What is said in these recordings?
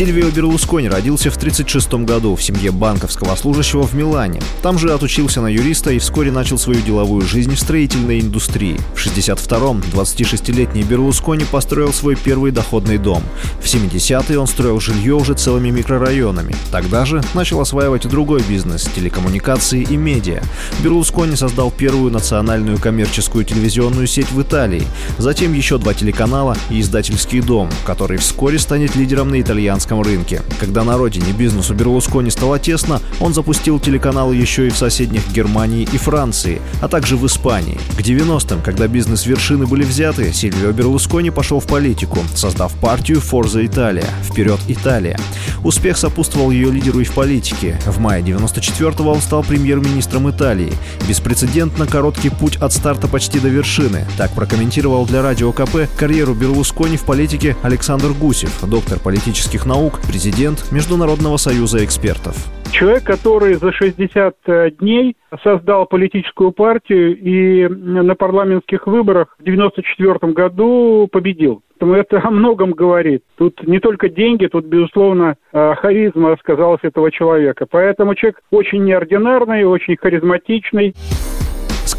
Сильвио Берлускони родился в 1936 году в семье банковского служащего в Милане. Там же отучился на юриста и вскоре начал свою деловую жизнь в строительной индустрии. В 1962-м 26-летний Берлускони построил свой первый доходный дом. В 70-е он строил жилье уже целыми микрорайонами. Тогда же начал осваивать другой бизнес – телекоммуникации и медиа. Берлускони создал первую национальную коммерческую телевизионную сеть в Италии, затем еще два телеканала и издательский дом, который вскоре станет лидером на итальянском американском рынке. Когда на родине бизнесу Берлускони стало тесно, он запустил телеканалы еще и в соседних Германии и Франции, а также в Испании. К 90-м, когда бизнес-вершины были взяты, Сильвио Берлускони пошел в политику, создав партию «Форза Италия» — «Вперед Италия». Успех сопутствовал ее лидеру и в политике. В мае 94-го он стал премьер-министром Италии. Беспрецедентно короткий путь от старта почти до вершины. Так прокомментировал для Радио КП карьеру Берлускони в политике Александр Гусев, доктор политических наук, президент Международного союза экспертов. Человек, который за 60 э, дней создал политическую партию и на парламентских выборах в 1994 году победил. Поэтому это о многом говорит. Тут не только деньги, тут, безусловно, э, харизма сказалась этого человека. Поэтому человек очень неординарный, очень харизматичный.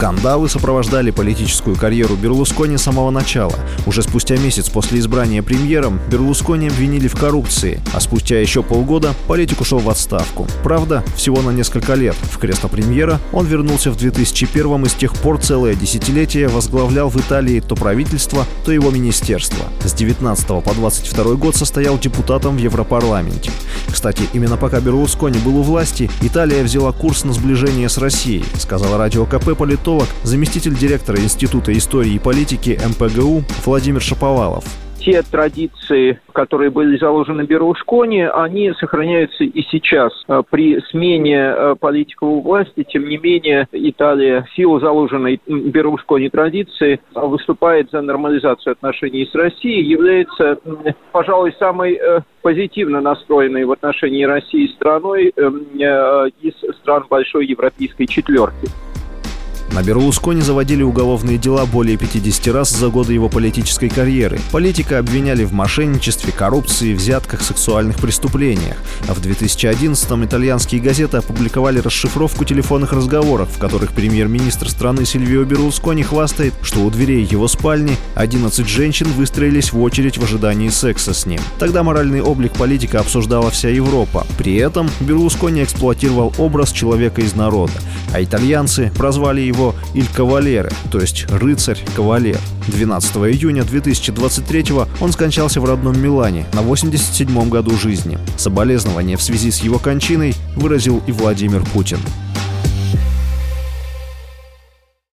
Скандалы сопровождали политическую карьеру Берлускони с самого начала. Уже спустя месяц после избрания премьером Берлускони обвинили в коррупции, а спустя еще полгода политик ушел в отставку. Правда, всего на несколько лет. В кресло премьера он вернулся в 2001 и с тех пор целое десятилетие возглавлял в Италии то правительство, то его министерство. С 19 по 22 год состоял депутатом в Европарламенте. Кстати, именно пока Берлускони был у власти, Италия взяла курс на сближение с Россией, сказал радио КП политолог политолог, заместитель директора Института истории и политики МПГУ Владимир Шаповалов те традиции, которые были заложены Берлускони, они сохраняются и сейчас. Э, при смене э, политиков власти, тем не менее, Италия в силу заложенной Берлускони традиции выступает за нормализацию отношений с Россией, является, пожалуй, самой э, позитивно настроенной в отношении России страной из стран большой европейской четверки. На Берлускони заводили уголовные дела более 50 раз за годы его политической карьеры. Политика обвиняли в мошенничестве, коррупции, взятках, сексуальных преступлениях. А в 2011-м итальянские газеты опубликовали расшифровку телефонных разговоров, в которых премьер-министр страны Сильвио Берлускони хвастает, что у дверей его спальни 11 женщин выстроились в очередь в ожидании секса с ним. Тогда моральный облик политика обсуждала вся Европа. При этом Берлускони эксплуатировал образ человека из народа, а итальянцы прозвали его его «Иль Кавалеры», то есть «рыцарь-кавалер». 12 июня 2023 он скончался в родном Милане на 87-м году жизни. Соболезнования в связи с его кончиной выразил и Владимир Путин.